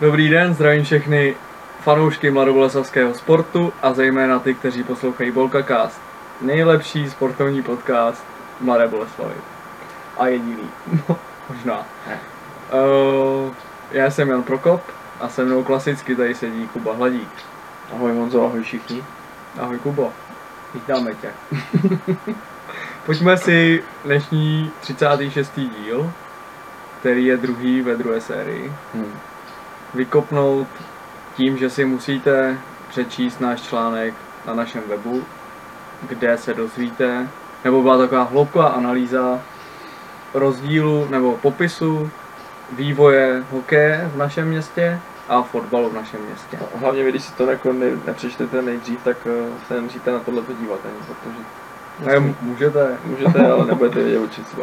Dobrý den, zdravím všechny fanoušky mladoboleslavského sportu a zejména ty, kteří poslouchají Bolkacast. Nejlepší sportovní podcast Mladé Boleslavy. A jediný. Možná. Uh, já jsem Jan Prokop a se mnou klasicky tady sedí Kuba Hladík. Ahoj Honzo, ahoj všichni. Ahoj Kubo, vítáme tě. Pojďme si dnešní 36. díl, který je druhý ve druhé sérii, Hmm. Vykopnout tím, že si musíte přečíst náš článek na našem webu, kde se dozvíte, nebo byla taková hloubková analýza rozdílu nebo popisu vývoje hokeje v našem městě a fotbalu v našem městě. A Hlavně vy, když si to jako ne, nepřečtete nejdřív, tak eh, se nemusíte na tohle podívat ani, protože Ne, můžete, můžete, ale nebudete vědět, o čem se.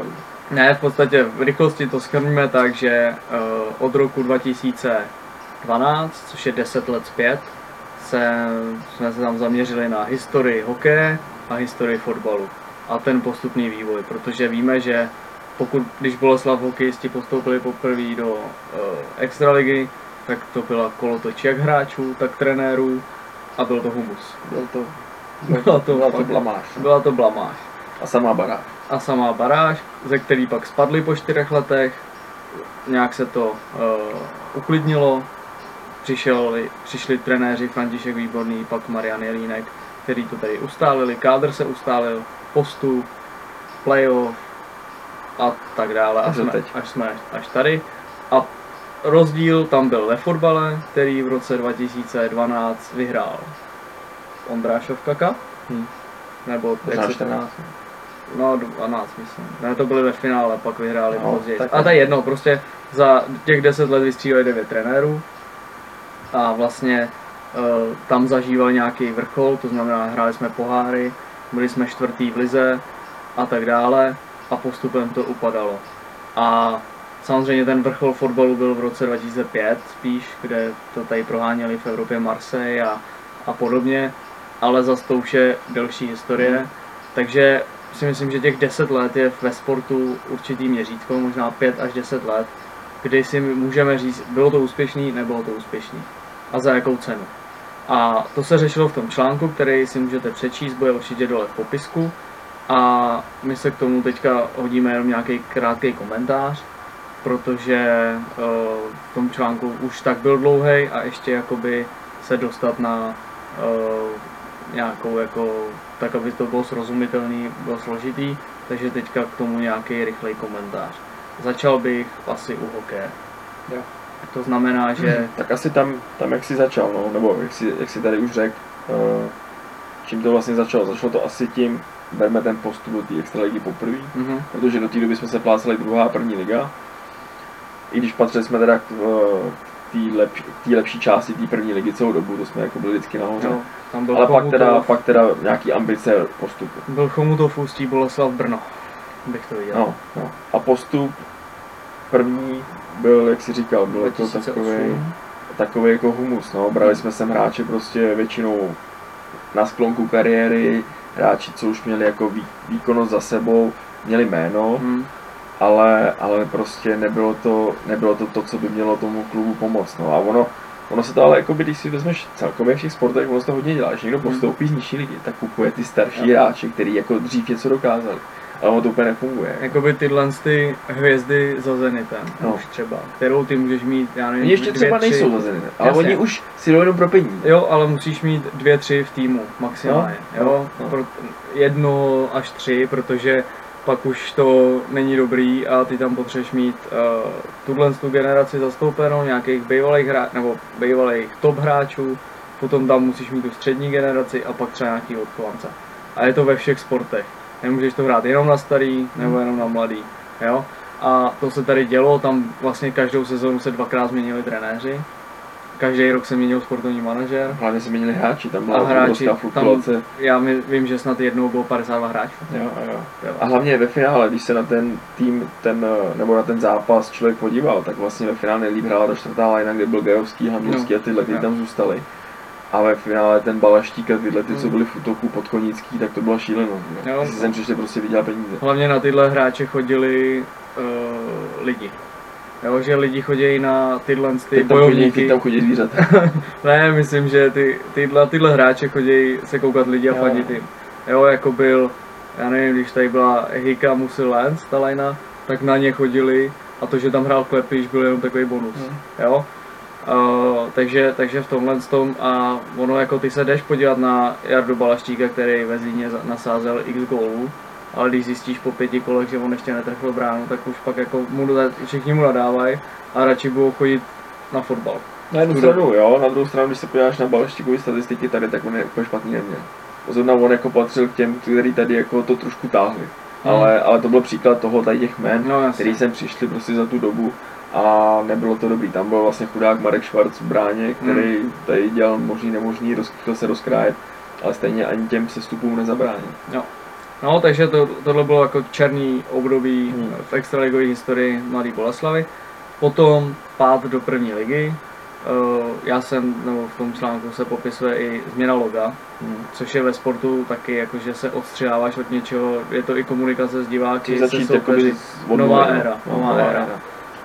Ne, v podstatě v rychlosti to shrneme tak, že uh, od roku 2012, což je 10 let zpět, se, jsme se tam zaměřili na historii hokeje a historii fotbalu a ten postupný vývoj, protože víme, že pokud, když Boleslav hokejisti postoupili poprvé do uh, extraligy, tak to byla kolotoč jak hráčů, tak trenérů a byl to humus. Byl to, Byla to, byla to blamáž. Byla to blamáž. A samá baráž. a samá baráž, ze který pak spadli po čtyřech letech, nějak se to uh, uklidnilo, Přišel, přišli trenéři František Výborný, pak Marian Jelínek, který to tady ustálili, kádr se ustálil, postup, playoff a tak dále, až jsme, teď. až jsme až tady. A rozdíl tam byl ve fotbale, který v roce 2012 vyhrál Ondrášov Kaka, Hm. nebo Možná jak se to 14. No, 12 myslím. Ne, to byli ve finále, pak vyhráli No, později. A to je jedno, prostě za těch 10 let vystříleli 9 trenérů a vlastně uh, tam zažíval nějaký vrchol, to znamená hráli jsme poháry, byli jsme čtvrtý v lize a tak dále a postupem to upadalo. A samozřejmě ten vrchol fotbalu byl v roce 2005 spíš, kde to tady proháněli v Evropě Marseille a, a podobně, ale zase to už je delší historie. Hmm. Takže si myslím, že těch 10 let je ve sportu určitý měřítko, možná 5 až 10 let, kdy si můžeme říct, bylo to úspěšný, nebylo to úspěšný. A za jakou cenu. A to se řešilo v tom článku, který si můžete přečíst, bude určitě dole v popisku. A my se k tomu teďka hodíme jenom nějaký krátký komentář, protože eh, v tom článku už tak byl dlouhý a ještě jakoby se dostat na eh, nějakou jako, tak aby to bylo srozumitelný, bylo složitý, takže teďka k tomu nějaký rychlej komentář. Začal bych asi u hokeje. Jo. To znamená, že Tak asi tam, tam jak jsi začal, no, nebo jak jsi, jak jsi tady už řekl, eh, čím to vlastně začalo. Začalo to asi tím, berme ten postup do té extraligy poprvé, mhm, protože do té doby jsme se plácali druhá a první liga. I když patřili jsme teda k eh, té té lepší části té první ligy celou dobu, to jsme jako byli vždycky nahoře. jo, tam byl Ale pak teda, pak teda nějaký ambice postupu. byl Chomutov, Ústí, Boleslav, Brno, bych to viděl. No, no. A postup první byl, jak jsi říkal, byl to 2008. takový, takový jako humus. No. Brali jsme sem hráče prostě většinou na sklonku kariéry, hráči, co už měli jako vý, výkonnost za sebou, měli jméno, Mhm. ale, ale prostě nebylo to, nebylo to to, co by mělo tomu klubu pomoct. No. A ono, ono se to ale, jako když si vezmeš celkově v těch sportech, ono se to hodně dělá. Když někdo Hmm. postoupí z nižší ligy, tak kupuje ty starší hráče, který jako dřív něco dokázali. Ale ono to úplně nefunguje. Jakoby tyhle ty hvězdy za Zenitem, No. už třeba, kterou ty můžeš mít, já nevím, Oni ještě dvě, třeba tři, nejsou zazené, ale Jasně. oni už si jdou jenom pro peníze. Jo, ale musíš mít dvě, tři v týmu maximálně. No, jo? no, no. Pro, jedno až tři, protože pak už to není dobrý a ty tam potřebuješ mít uh, tuhle tu generaci zastoupenou, nějakých bývalých hráčů, nebo bývalých top hráčů, potom tam musíš mít tu střední generaci a pak třeba nějaký odchovance. A je to ve všech sportech. Nemůžeš to hrát jenom na starý nebo jenom na mladý. Jo? A to se tady dělo, tam vlastně každou sezónu se dvakrát změnili trenéři. Každý rok se měnil sportovní manažer. Hlavně se měnili hráči, tam A byla hráči, tam, já mi, vím, že snad jednou bylo 52 hráčů. Jo, jo. Jo. A hlavně ve finále, když se na ten tým, ten, nebo na ten zápas člověk podíval, tak vlastně ve finále nejlíp hrála ta čtvrtá lajna, kde byl Gajovský, Hamilský No, a tyhle, kteří tam zůstali. A ve finále ten Balaštík a tyhle, ty, co Mm. byli v útoku podkonický, tak to bylo šílenost. Jo. Jo. Si sem přišli prostě vydělat peníze. Hlavně na tyhle hráče chodili uh, lidi. Jo, že lidi chodí na tyhle ty Teď tam chodí, bojovníky. teď tam chodí zvířata. Ne, myslím, že ty, tyhle, tyhle hráče chodí se koukat lidi a fandit jim. Jo, jako byl, já nevím, když tady byla Hika Musil Lance, ta lajna, tak na ně chodili a to, že tam hrál Klepiš, byl jenom takový bonus. Hmm. Jo? Uh, takže, takže v tomhle tom a ono jako ty se jdeš podívat na Jardu Balaštíka, který ve Zlíně nasázel x gólů, ale když zjistíš po pěti kolech, že on ještě netrefil bránu, tak už pak jako mu, všichni mu nadávají a radši budou chodit na fotbal. Na jednu stranu jo, na druhou stranu, když se podíváš na Baleštíkovy statistiky tady, tak on je úplně špatný neměl. Zrovna on jako patřil k těm, kteří tady jako to trošku táhli. Hmm. Ale, ale to byl příklad toho tady těch men, No, který sem přišli prostě za tu dobu a nebylo to dobrý. Tam byl vlastně chudák Marek Švarc v bráně, který Hmm. tady dělal možný nemožný, chtěl se rozkrájet, ale stejně ani těm sestupům nezabránil. No, takže to, tohle bylo jako černý období Hmm. v extraligové historii Mladé Boleslavy. Potom pád do první ligy. Eh, Já jsem, nebo v tom článku se popisuje i změna loga, Hmm. což je ve sportu taky, jakože se odstřiháváš od něčeho, je to i komunikace s diváky, se soupeři. nová nuly, no. éra, No, nová éra.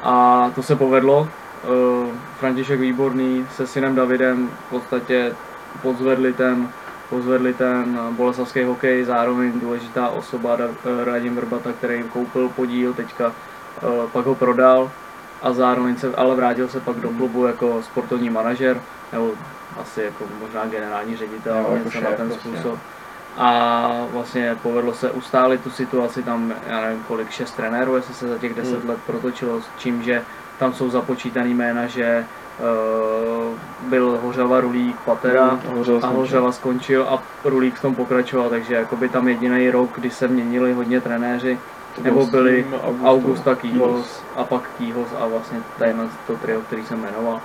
A to se povedlo. Eh, František Výborný se synem Davidem v podstatě podzvedli ten, pozvedli ten boleslavský hokej, zároveň důležitá osoba eh, Radim Vrbata, který koupil podíl, teďka eh, pak ho prodal a zároveň se, ale vrátil se pak do klubu jako sportovní manažer, nebo asi jako možná generální ředitel, jako něco na šéf ten prostě. A vlastně povedlo se ustálit tu situaci, tam já nevím kolik, šest trenérů, jestli se za těch deset Hmm. let protočilo, s čím, že tam jsou započítaný jména, že uh, byl Hořava, Rulík, Patera Hmm, Hořava a. Hořava skončil a Rulík v tom pokračoval, takže jakoby tam jediný rok, kdy se měnili hodně trenéři, To nebo byli tím Augustou. Augusta Kýhos a pak Kýhos a vlastně tady to trio, který jsem jmenoval.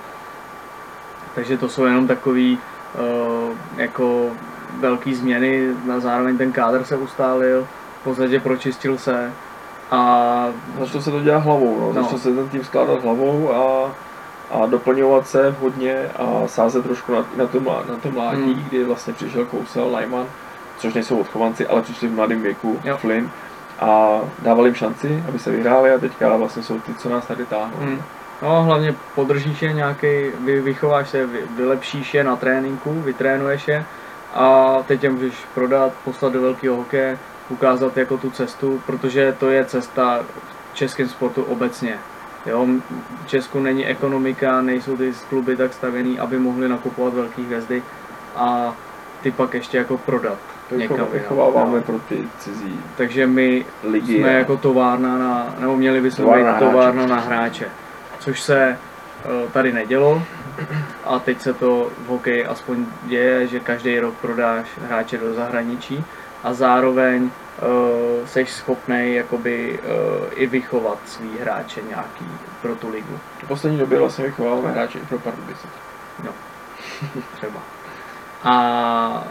Takže to jsou jenom takový uh, jako velký změny, na zároveň ten kádr se ustálil, v podstatě pročistil se a Začalo se to dělat hlavou, no. No. začal se ten tým skládat hlavou a, a doplňovat se hodně a sázet trošku na, na, to, na to mládí, Hmm. kdy vlastně přišel Kousel, Lyman, což nejsou odchovanci, ale přišli v mladém věku, Jo. Flynn, a dávali jim šanci, aby se vyhráli a teďka vlastně jsou ty, co nás tady táhnou. Hmm. No, hlavně podržíš je nějaký, vy, vychováš se, vy, vylepšíš je na tréninku, vytrénuješ je a teď je můžeš prodat, poslat do velkého hokeje, ukázat jako tu cestu, protože to je cesta v českém sportu obecně. Jo, v Česku není ekonomika, nejsou ty kluby tak stavěný, aby mohli nakupovat velké hvězdy a ty pak ještě jako prodat To někam vycho- jinam. vychováváme Jo. pro ty cizí Takže my ligy. jsme a- jako továrna na, nebo měli bychom být továrna na hráče, což se eh, tady nedělo a teď se to v hokeji aspoň děje, že každý rok prodáš hráče do zahraničí a zároveň uh, seš schopný jakoby uh, i vychovat svý hráče nějaký pro tu ligu v poslední době vlastně vychováváme hráče i pro Pardubice. třeba. A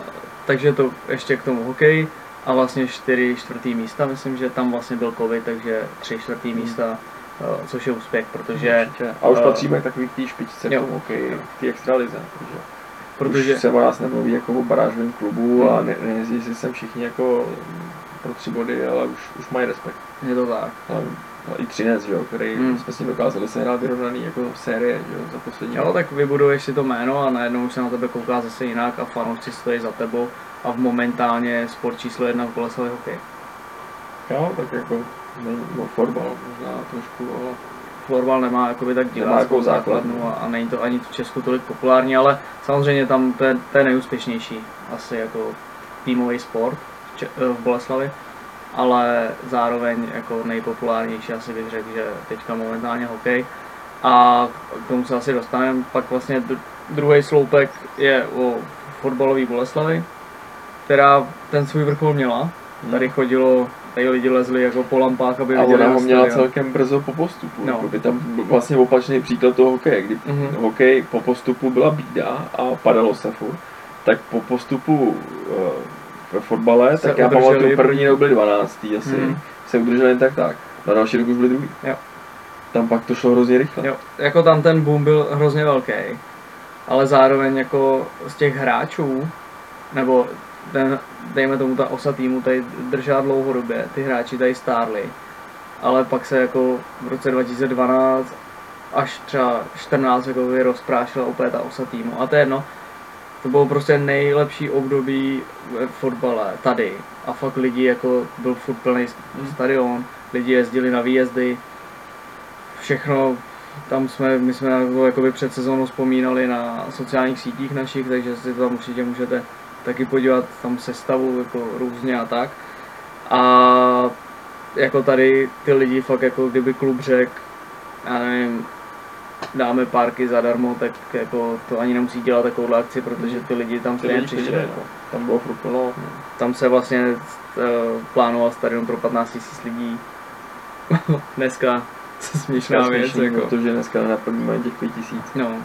takže to ještě k tomu hokeji a vlastně čtyři čtvrtý místa, myslím, že tam vlastně byl covid, takže tři čtvrtý Hmm. místa, což je úspěch, protože, Určitě. A už eh, patříme k takový té špičce jo. tom hokeji, v té extralize. Takže protože Už se o nás nemluví jako o barážovém klubu a Hmm. ne, nejezdí si sem všichni jako pro tři body, ale už, už mají respekt. je to tak. Ale, ale i Třinec, že jo, který Hmm. jsme s ním dokázali sehrát vyrovnaný jako série jo, za poslední Jo, tak vybuduješ si to jméno a najednou už se na tebe kouká zase jinak a fanoušci stojí za tebou a v momentálně sport číslo jedna v Boleslavě hokej. Jo, tak jako no, fotbal možná trošku, ale Florbal nemá jakoby tak diváckou základnu a, a není to ani v Česku tolik populární, ale samozřejmě tam to je, to je nejúspěšnější asi jako týmový sport v, Če- eh, v Boleslavi, ale zároveň jako nejpopulárnější asi bych řekl, že teďka momentálně hokej. A k tomu se asi dostaneme. Pak vlastně dru- druhý sloupek je o fotbalové Boleslavy, která ten svůj vrchol měla. Tady chodilo, tady lidi lezli jako po lampách, aby a viděli ona na ho měla stadion. celkem brzo po postupu. No. By tam vlastně opačný příklad toho hokeje, kdy Mhm. hokej po postupu byla bída a padalo se furt, tak po postupu eh, ve fotbale, Se tak já pamatuju, první rok byli 12. asi, Mhm. se udrželi tak tak. Na další rok už byli druhý. Jo. Tam pak to šlo hrozně rychle. Jo, jako tam ten boom byl hrozně velký, ale zároveň jako z těch hráčů, nebo ten, dejme tomu ta osa týmu tady držela dlouhodobě, ty hráči tady stárli, ale pak se jako v roce 2012 až třeba 14 jako by rozprášila úplně ta osa týmu. A to je jedno, to bylo prostě nejlepší období ve fotbale tady. A fakt lidi jako byl furt plný stadion, lidi jezdili na výjezdy, všechno, tam jsme, my jsme na to jakoby před sezónou vzpomínali na sociálních sítích našich, takže si tam určitě můžete taky podívat tam sestavu jako různě a tak. A jako tady ty lidi fakt jako kdyby klub řekl, já nevím, dáme párky zadarmo, tak jako to ani nemusí dělat takovouhle akci, protože ty lidi tam stejně přišli. přišli, Jako. no. Tam bylo furt plno. Tam se vlastně uh, plánoval stadion pro 15 000 lidí. Dneska směšná věc. Jako. Protože dneska nenaplníme těch 5000. No, Uh,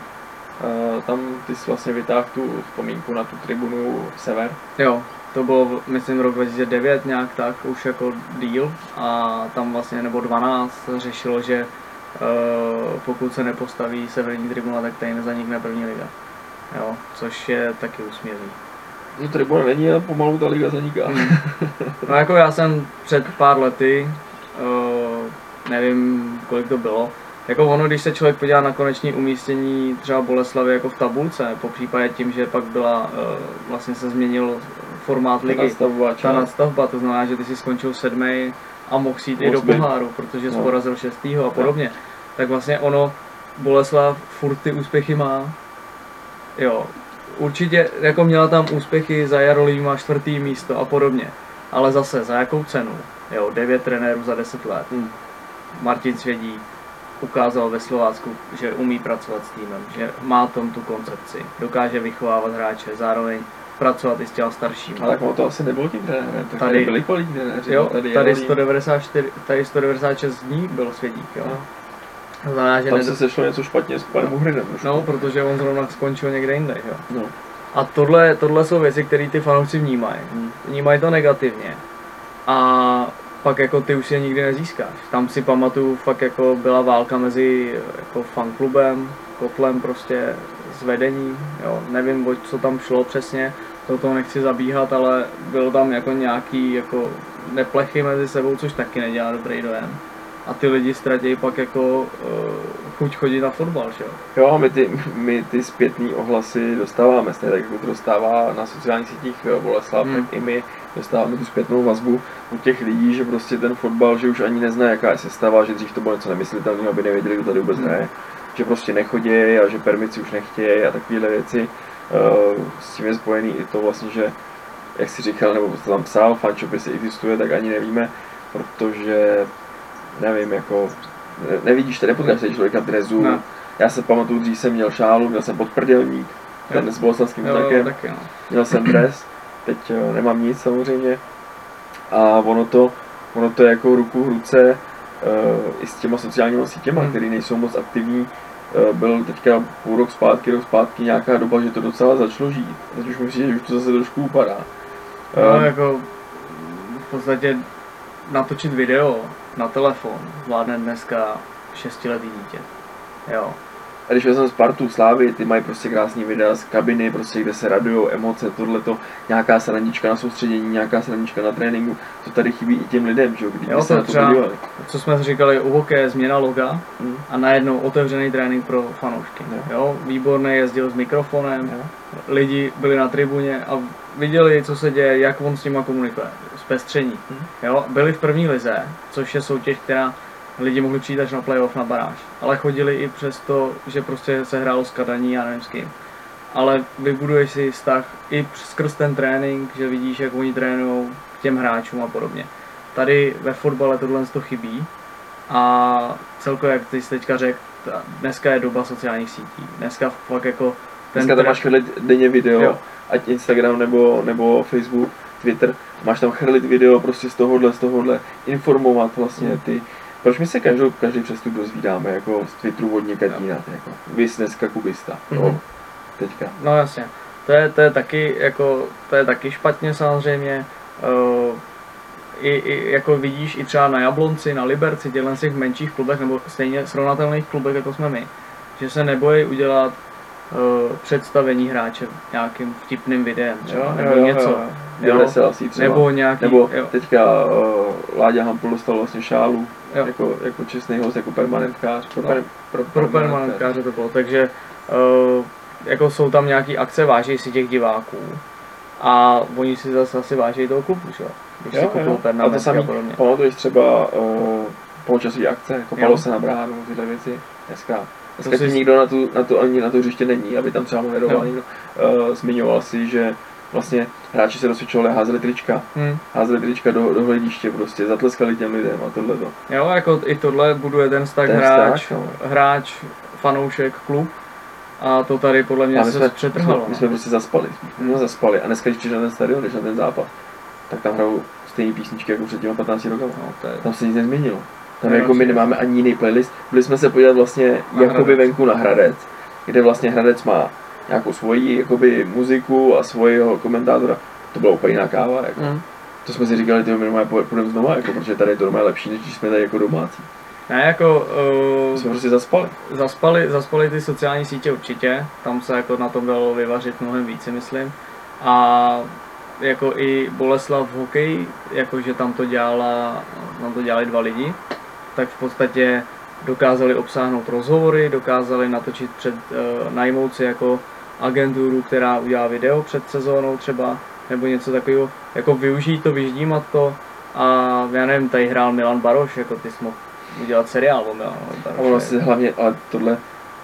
tam ty jsi vlastně vytáhl tu vzpomínku na tu tribunu Sever. jo, to bylo, myslím, rok 2009 nějak tak, už jako deal a tam vlastně, nebo 12, řešilo, že uh, pokud se nepostaví severní tribuna, tak tady nezanikne první liga. Jo, což je taky úsměvný. No tribuna není, ale pomalu ta liga zaniká. No jako já jsem před pár lety, uh, nevím kolik to bylo, jako ono, když se člověk podívá na koneční umístění třeba Boleslavy jako v tabulce, po případě tím, že pak byla, uh, vlastně se změnil formát Ta ligy, nastavba, ta čas. nadstavba, to znamená, že ty si skončil sedmý a mohl jít i do poháru, protože jsi No. porazil šestýho a podobně. Tak vlastně ono, Boleslav furt ty úspěchy má. Jo, určitě jako měla tam úspěchy za Jarolím má čtvrtý místo a podobně. Ale zase, za jakou cenu? Jo, devět trenérů za 10 let. Hmm. Martin Svědí ukázal ve Slovácku, že umí pracovat s týmem, že má tom tu koncepci, dokáže vychovávat hráče, zároveň pracovat i s těma staršími. A tak ono to asi nebylo tím trenérem, tak Tady- tady byli trenéři. Jo, no, tady, Jarolím. 194, tady 196 dní byl Svědík, jo. No. Znamená, že Tam ne... se sešlo něco špatně s panem Uhrinem. No, protože on zrovna skončil někde jinde, jo. no. A tohle, tohle jsou věci, které ty fanoušci vnímají. Hmm. Vnímají to negativně. A pak jako ty už je nikdy nezískáš. Tam si pamatuju, fakt jako byla válka mezi jako fanklubem, kotlem prostě s vedením, jo. Nevím, co tam šlo přesně, do toho nechci zabíhat, ale bylo tam jako nějaký jako neplechy mezi sebou, což taky nedělá dobrý dojem. A ty lidi ztratí pak jako uh, chuť chodit na fotbal, že jo. Jo, my ty, my ty zpětné ohlasy dostáváme, stejně tak jako to dostává na sociálních sítích Boleslav, Hmm. tak i my dostáváme tu zpětnou vazbu u těch lidí, že prostě ten fotbal, že už ani nezná, jaká je sestava, že dřív to bylo něco nemyslitelného, aby nevěděli, kdo tady vůbec Hmm. hraje, že prostě nechodí a že permici už nechtějí a takovéhle věci. Eh, S tím je spojený i to vlastně, že jak si říkal, nebo to tam psal, fanshop, jestli existuje, tak ani nevíme, protože nevím, jako ne- nevidíš, to nepotkáš tady člověka drezu, Ne. já se pamatuju, dřív jsem měl šálu, měl jsem podprdelník, ten s taky no. měl jsem dres, teď nemám nic samozřejmě. A ono to, ono to je jako ruku v ruce eh, i s těma sociálními sítěma, Hmm. které nejsou moc aktivní. Eh, byl teďka půl rok zpátky, rok zpátky nějaká doba, že to docela začalo žít. Teď už myslím, že už to zase trošku upadá. No, Eh, jako v podstatě natočit video na telefon zvládne dneska šestiletý dítě. Jo. A když vezmeme Spartu, Slávy, ty mají prostě krásný videa z kabiny, prostě, kde se radujou, emoce, tohleto, nějaká srandička na soustředění, nějaká srandička na tréninku, to tady chybí i těm lidem, že jo, když Jo, se to na to třeba- podívali. Co jsme říkali u hokeje, změna loga Hm. a najednou otevřený trénink pro fanoušky. Jo. Jo, výborný jezdil s mikrofonem, Jo. lidi byli na tribuně a viděli, co se děje, jak on s nima komunikuje, zpestření. Mhm. Jo, byli v první lize, což je soutěž, která lidi mohli přijít až na playoff na baráž, ale chodili i přes to, že prostě se hrálo s Kadaní, já nevím s kým. Ale vybuduješ si vztah i skrz ten trénink, že vidíš, jak oni trénují k těm hráčům a podobně. Tady ve fotbale tohle to chybí a celkově, jak ty jsi teďka řekl, dneska je doba sociálních sítí. Dneska fakt jako Dneska tam máš chrlit denně video, Jo. ať Instagram nebo, nebo Facebook, Twitter, máš tam chrlit video prostě z tohohle, z tohohle, informovat vlastně Mm. ty, proč my se každou, každý přestup dozvídáme, jako z Twitteru od někať jinat, jako, vys dneska kubista, Mhm. jo, teďka. No jasně. To je, to je taky jako, to je taky špatně samozřejmě. Uh, i, i, jako vidíš i třeba na Jablonci, na Liberci, těchto těch menších klubech, nebo stejně srovnatelných klubech, jako jsme my, že se nebojí udělat uh, představení hráče nějakým vtipným videem, jo? nebo něco. Jo, jo. jo. třeba. Nebo nějaký, nebo jo, teďka uh, Láďa Hampl dostal vlastně šálu Jo. Jako, jako čestný host, jako permanentkář. Pro, No. per, pro, pro permanentkáře to bylo, takže uh, jako jsou tam nějaký akce, váží si těch diváků a oni si zase asi váží toho klubu, že jo? Když si Jo, kupují jo. A to pernamentky a samý, podobně. pamatuješ třeba uh, poločasové akce, Jo. kopalo se na bránu, tyhle věci. Dneska, dneska si- nikdo na, tu, na to ani na to hřiště není, aby tam třeba moderoval Jo. někdo. Uh, zmiňoval si, že vlastně hráči se rozsvědčovali, házeli trička, Hm. házeli trička do, do hlediště prostě, zatleskali těm lidem a tohle to. Jo, jako i tohle buduje ten vztah Ten hráč, vztah, no. hráč, fanoušek, klub a to tady podle mě my se jsme, my, přetrhalo. jsme, my jsme no. prostě zaspali, my jsme zaspali a dneska, když přijdeš na ten stadion, když na ten zápas, tak tam hrajou stejné písničky jako před těma 15 rokama. No, to je, Tam se nic nezměnilo. Tam Ne, jako my nemáme ani jiný playlist. Byli jsme se podívat vlastně Na jakoby Hradec. venku na Hradec, kde vlastně Hradec má nějakou svoji jakoby muziku a svojho komentátora. To byla úplně jiná káva. Jako. hm. To jsme si říkali, že my půjdeme znova, jako, protože tady je to normálně lepší, než když jsme tady jako domácí. Ne, jako uh, jsme prostě zaspali. zaspali, zaspali ty sociální sítě určitě, tam se jako na tom dalo vyvařit mnohem více, myslím. A jako i Boleslav v hokeji, jakože tam to dělala, tam to dělali dva lidi, tak v podstatě dokázali obsáhnout rozhovory, dokázali natočit před, uh, najmout si jako agenturu, která udělá video před sezónou třeba, nebo něco takového, jako využít to, vyždímat to a já nevím, tady hrál Milan Baroš, jako ty jsi mohl udělat seriál o Milanu A Baroše. ono si hlavně, ale tohle,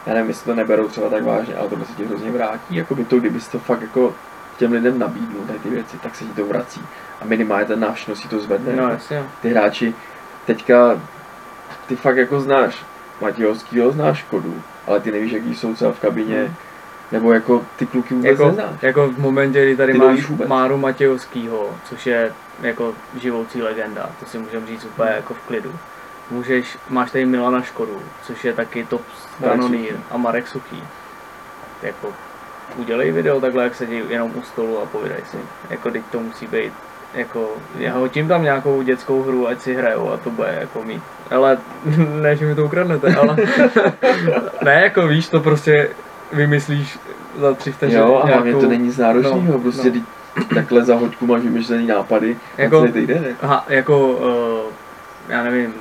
já nevím, jestli to neberou třeba tak vážně, ale tohle se ti hrozně vrátí. Jakoby to, kdybys to fakt jako těm lidem nabídnul, tady ty věci, tak se ti to vrací. A minimálně ten návštěvnost si to zvedne. No jako. jasně. ty hráči, teďka ty fakt jako znáš Matějovskýho, znáš Škodu, ale ty nevíš, jaký jsou třeba v kabině, Hmm. Nebo jako ty kluky vůbec Jako, neznáš. jako v momentě, kdy tady Ty máš. Máru Matějovskýho, což je jako živoucí legenda, to si můžeme říct úplně Hmm. jako v klidu. Můžeš, máš tady Milana Škodu, což je taky top kanonýr a Marek Suchý. Jako udělej video takhle, jak sedí jenom u stolu a povídej si. Jako teď to musí být jako, já hodím tam nějakou dětskou hru, ať si hrajou a to bude jako mít. Ale ne, že mi to ukradnete, ale ne, jako víš, to prostě vymyslíš za tři vteřiny. Jo, a hlavně to nějakou- není nic náročného, no, prostě no. takhle za hoďku máš vymyšlený nápady Jako- na celý týden. Jako. Aha, jako, uh, já nevím,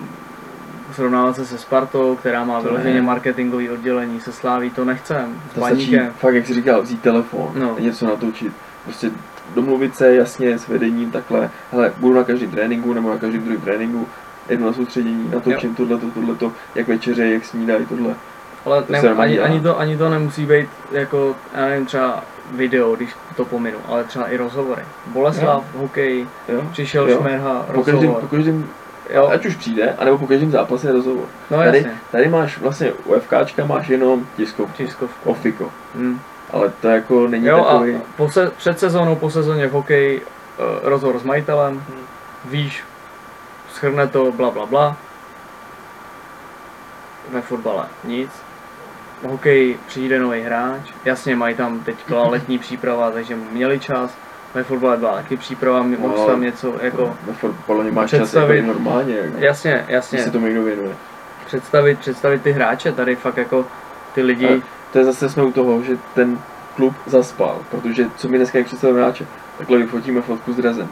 srovnávat se se Spartou, která má vyloženě ne. marketingový oddělení, se Sláví, to nechcem. S To stačí, fakt jak jsi říkal, vzít telefon, No. něco natočit, prostě domluvit se jasně s vedením takhle, hele, budu na každém tréninku nebo na každém druhém tréninku, jedu na soustředění, natočím tohleto, tohleto, jak večeře, jak snídají, tohle. Ale To ani, dělá. ani, to, ani to nemusí být jako, já nevím, třeba video, když to pominu, ale třeba i rozhovory. Boleslav, hokej, Jo? přišel Jo. Šmerha, Po rozhovor. po každém, Jo, ať už přijde, anebo po každém zápase je rozhovor. no tady, jasně, tady máš vlastně UFKčka, máš jenom tiskovku, tiskovku. ofiko, Hmm. ale to jako není Jo a takový, po se, před sezónou, po sezóně v hokeji uh, rozhovor s majitelem, Hmm. víš, schrne to, bla bla bla. Ve fotbale nic. V hokeji přijde nový hráč, jasně mají tam teď byla letní příprava, takže měli čas. Ve fotbale byla taky příprava, No, mohl tam něco jako, ve fotbale máš čas jako normálně, jako, jasně, když jasně, se tomu někdo věnuje. představit, představit ty hráče, tady fakt jako ty lidi, Ale To je zase jsme u toho, že ten klub zaspal, protože co my dneska jak představujeme hráče, takhle vyfotíme fotku s drazem.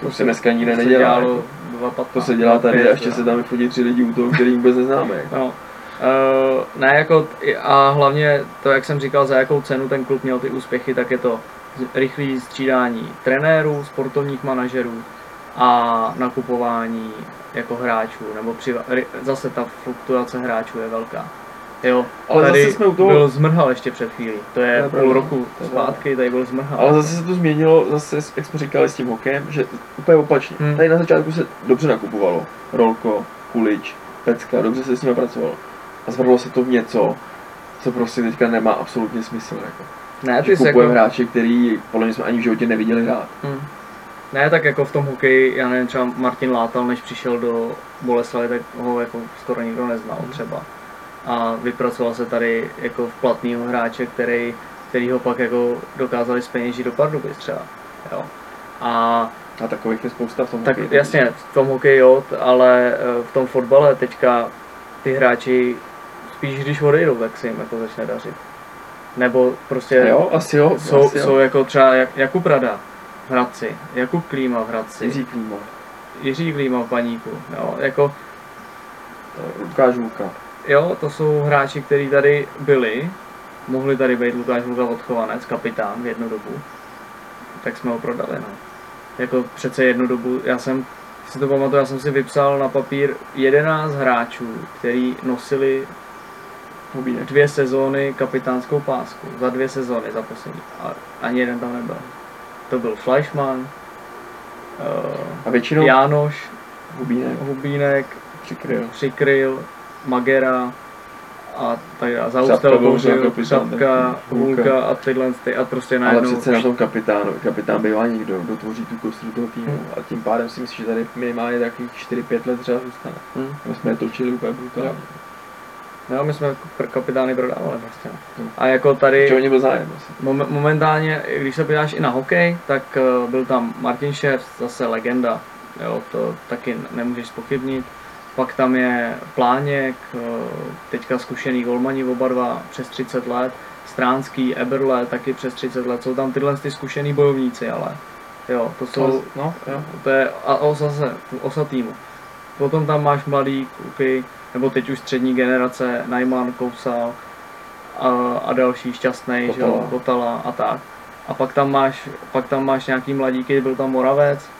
To se dneska nikde nedělá. dělalo Jako. 2.15, To se dělá tady a 2.5, ještě jo. se tam vyfotí tři lidi u toho, který vůbec neznáme. Jako. No, uh, ne jako, a hlavně to, jak jsem říkal, za jakou cenu ten klub měl ty úspěchy, tak je to rychlý střídání trenérů, sportovních manažerů a nakupování jako hráčů, nebo ry- zase ta fluktuace hráčů je velká. Jo, Ale tady zase jsme u toho- byl zmrhal ještě před chvílí, to je, To půl roku zpátky, tady byl zmrhal. Ale zase se to změnilo, zase, jak jsme říkali s tím hokejem, že úplně opačně. Hmm. Tady na začátku se dobře nakupovalo. Rolko, Kulič, Pecka, dobře se s nimi pracovalo. A zvrhlo se to v něco, co prostě teďka nemá absolutně smysl. Jako. ne, Že ty kupujeme jako, hráče, který podle mě jsme ani v životě neviděli hrát. Hmm. Ne, tak jako v tom hokeji, já nevím, třeba Martin Látal, než přišel do Boleslavy, tak ho jako skoro nikdo neznal třeba. A vypracoval se tady jako v platnýho hráče, který, který ho pak jako dokázali speněžit do Pardubic třeba. Jo. A A takových je spousta v tom tak hokeji. jasně, v tom hokeji jo, ale eh, v tom fotbale teďka ty hráči spíš když odejdou, tak se jim jako začne dařit. Nebo prostě Jo, asi jo. jsou, asi jo. jsou jako třeba Jak- Jakub Rada v Hradci, Jakub Klíma v Hradci, Jiří Klíma. Jiří Klíma v Baníku, jo, jako eh, Lukáš Luka. Jo, to jsou hráči, kteří tady byli. Mohli tady být Lukáš Luka odchovanec, kapitán v jednu dobu. Tak jsme ho prodali, no. Jako přece jednu dobu, já jsem si to pamatuju, já jsem si vypsal na papír 11 hráčů, který nosili Hubínek. dvě sezóny kapitánskou pásku. Za dvě sezóny za poslední. A ani jeden tam nebyl. To byl Fleischmann, uh, A většinou Jánoš, Hubínek Hubínek, přikryl. Přikryl, Magera a tak dále. Zaustel kapitán, Šapka, taky. Hulka a tyhle ty a prostě Ale najednou... přece na tom kapitánu, kapitán bývá někdo, kdo tvoří tu kostru toho týmu. Hmm. A tím pádem si myslím, že tady minimálně takových 4-5 let třeba zůstane. Hm. My jsme točili úplně brutálně. Jo, my jsme pr- kapitány prodávali prostě. no. Hmm. A jako tady o ně byl zájem mom- momentálně, když se podíváš i na hokej, tak eh, byl tam Martin Šef, zase legenda. Jo, to taky nemůžeš spochybnit. Pak tam je Pláněk, eh, teďka zkušený golmani oba dva, přes 30 let. Stránský, Eberle, taky přes 30 let. Jsou tam tyhle ty zkušený bojovníci, ale jo, to jsou, No, jo. to je a osa, zase, osa týmu. Potom tam máš mladý kluky, nebo teď už střední generace, Najman, Kousal a, a další šťastný, Kotala. A tak. A pak tam máš, pak tam máš nějaký mladíky, byl tam Moravec,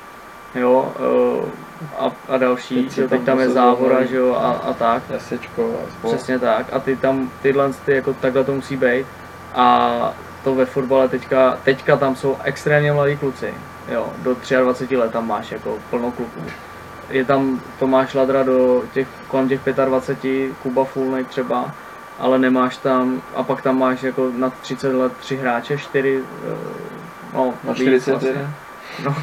jo, eh, a, a další, Teď jo, teď tam tam je Závora, že jo, a, a tak. Jasečko a. Přesně tak. A ty tam, tyhle, ty, jako takhle to musí být. A to ve fotbale teďka, teďka tam jsou extrémně mladí kluci. Jo, do 23 let tam máš jako plno kluků. Je tam Tomáš Ladra do těch, kolem těch 25, Kuba Fulnej třeba, ale nemáš tam, a pak tam máš jako na 30 let tři hráče, čtyři, eh, no, Na víc 40 vlastně. jeden. No,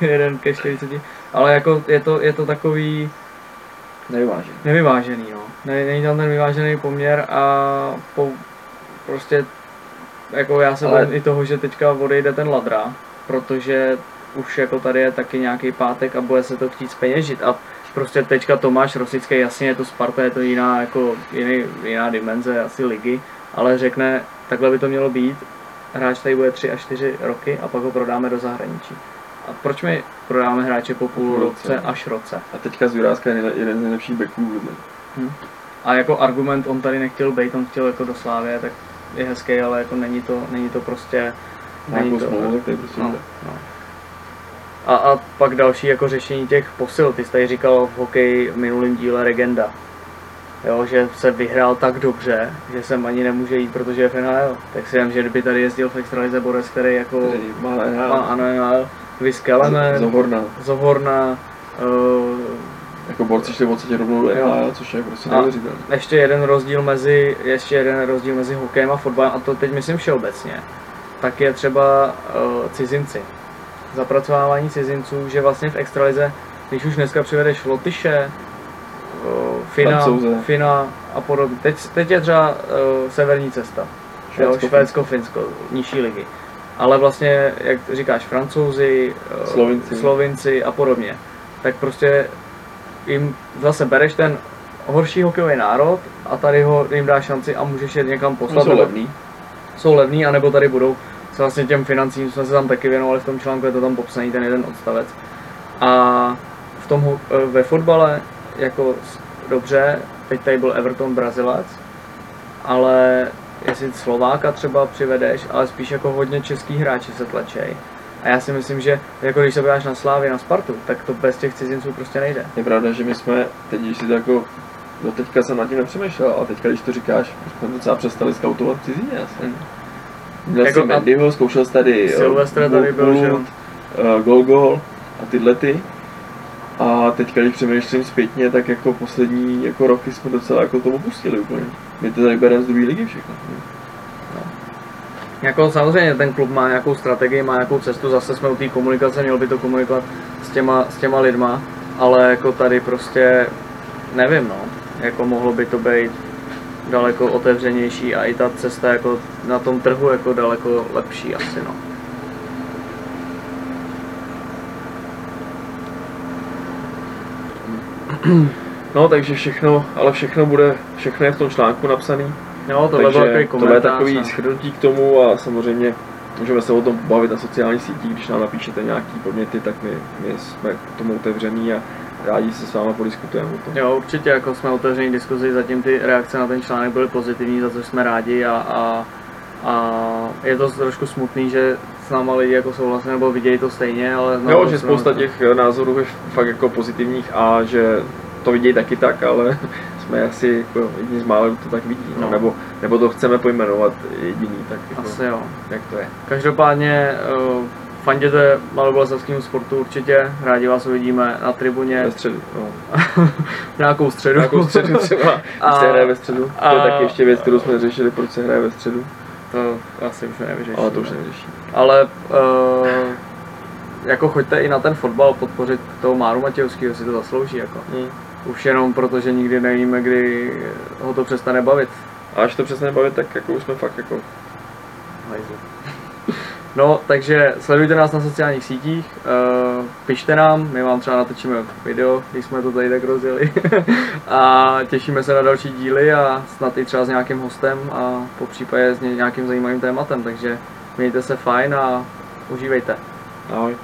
jeden, ke 40, ale jako je to, je to takový, Nevyvážený. Nevyvážený, no. Ne, není tam ten vyvážený poměr a po, prostě jako já se Ale- i toho, že teďka odejde ten Ladra, protože už jako tady je taky nějaký pátek a bude se to chtít speněžit a prostě teďka Tomáš Rosický, jasně je to Sparta, je to jiná, jako jiný, jiná dimenze asi ligy, ale řekne, takhle by to mělo být, hráč tady bude 3 až 4 roky a pak ho prodáme do zahraničí. A proč my prodáme hráče po půl roce až roce? A teďka Zuráska je jeden z nejlepších backů. vůbec. A jako argument on tady nechtěl být, on chtěl jako do Slávě, tak je hezký, ale jako není to, není to prostě... Není to, smlouvu, prostě no, no. A, a pak další jako řešení těch posil, ty jsi tady říkal v hokeji v minulém díle Regenda. Jo, že se vyhrál tak dobře, že sem ani nemůže jít, protože je v NHL. Tak si vím, že kdyby tady jezdil v extralize Borec, který jako má má NHL. ano, NHL, Vys Kelemen, Zohorna. Zohorna, uh, Jako borci šli v podstatě rovnou do. NHL, což je prostě neuvěřitelné. ještě jeden rozdíl mezi, ještě jeden rozdíl mezi hokejem a fotbalem, a to teď myslím všeobecně, tak je třeba uh, cizinci. Zapracovávání cizinců, že vlastně v extralize, když už dneska přivedeš Lotyše, uh, Fina. Fina a podobně. Teď, teď je třeba uh, severní cesta. Švédsko, jo, Švédsko, Finsko, nižší ligy. Ale vlastně, jak říkáš, francouzi, eh, Slovinci. slovinci a podobně. Tak prostě jim zase bereš ten horší hokejový národ a tady ho jim dáš šanci a můžeš je někam poslat. jsou levný. jsou levný, anebo tady budou. Se vlastně těm financím jsme se tam taky věnovali v tom článku, je to tam popsaný ten jeden odstavec. A v tom, eh, ve fotbale, jako dobře, teď tady byl Everton Brazilec, ale jestli Slováka třeba přivedeš, ale spíš jako hodně českých hráči se tlačej. A já si myslím, že jako když se podíváš na Slávy, na Spartu, tak to bez těch cizinců prostě nejde. Je pravda, že my jsme, teď když si to jako, do teďka jsem nad tím nepřemýšlel, ale teďka když to říkáš, jsme docela přestali scoutovat v cizině asi. Hmm. Měl Jako jsi Mendyho, zkoušel jsi tady eh, Silvestre tady byl, že uh, Gol Gol a tyhle ty. A teďka, když přemýšlím zpětně, tak jako poslední jako roky jsme docela jako tomu pustili úplně. My to tady bereme z druhé ligy všechno. Jako samozřejmě ten klub má nějakou strategii, má nějakou cestu, zase jsme u té komunikace, měl by to komunikovat s těma, s těma lidma, ale jako tady prostě nevím no, jako mohlo by to být daleko otevřenější a i ta cesta jako na tom trhu jako daleko lepší asi no. No, takže všechno, ale všechno bude, všechno je v tom článku napsaný. Jo, tohle byl takový Takže tohle je komentář. takový a- shrnutí k tomu a samozřejmě můžeme se o tom pobavit na sociálních sítích, když nám napíšete nějaký podněty, tak my, my jsme k tomu otevření a, rádi se s váma podiskutujeme o tom. Jo, určitě, jako jsme otevření diskuzi, zatím ty reakce na ten článek byly pozitivní, za což jsme rádi a, a, a je to trošku smutný, že s náma lidi jako souhlasí nebo vidějí to stejně, ale... Jo, že spousta to- těch eh, názorů je fakt jako pozitivních a že to vidějí taky tak, ale jsme asi jako jedni z mála, kdo to tak vidí, no. No. nebo, nebo to chceme pojmenovat jediný, tak jako, Asi jo. jak to je. Každopádně uh, fanděte maloboleslavskému sportu určitě, rádi vás uvidíme na tribuně Ve středu, no. nějakou středu. Nějakou středu třeba, A- se hraje ve středu. To je a- taky ještě věc, kterou jsme řešili, proč se hraje ve středu, to asi už nevyřešíme. ale to už neřeší. Ale uh, jako choďte i na ten fotbal podpořit toho Máru Matějovského, si to zaslouží jako. Hmm. Už jenom proto, že nikdy nevíme, kdy ho to přestane bavit. A až to přesně bavit, tak jako už jsme fakt jako Hajzl. No, takže sledujte nás na sociálních sítích, uh, pište nám, my vám třeba natočíme video, když jsme to tady tak rozjeli. a těšíme se na další díly a snad i třeba s nějakým hostem a po případě s ně- nějakým zajímavým tématem, takže mějte se fajn a užívejte. ahoj.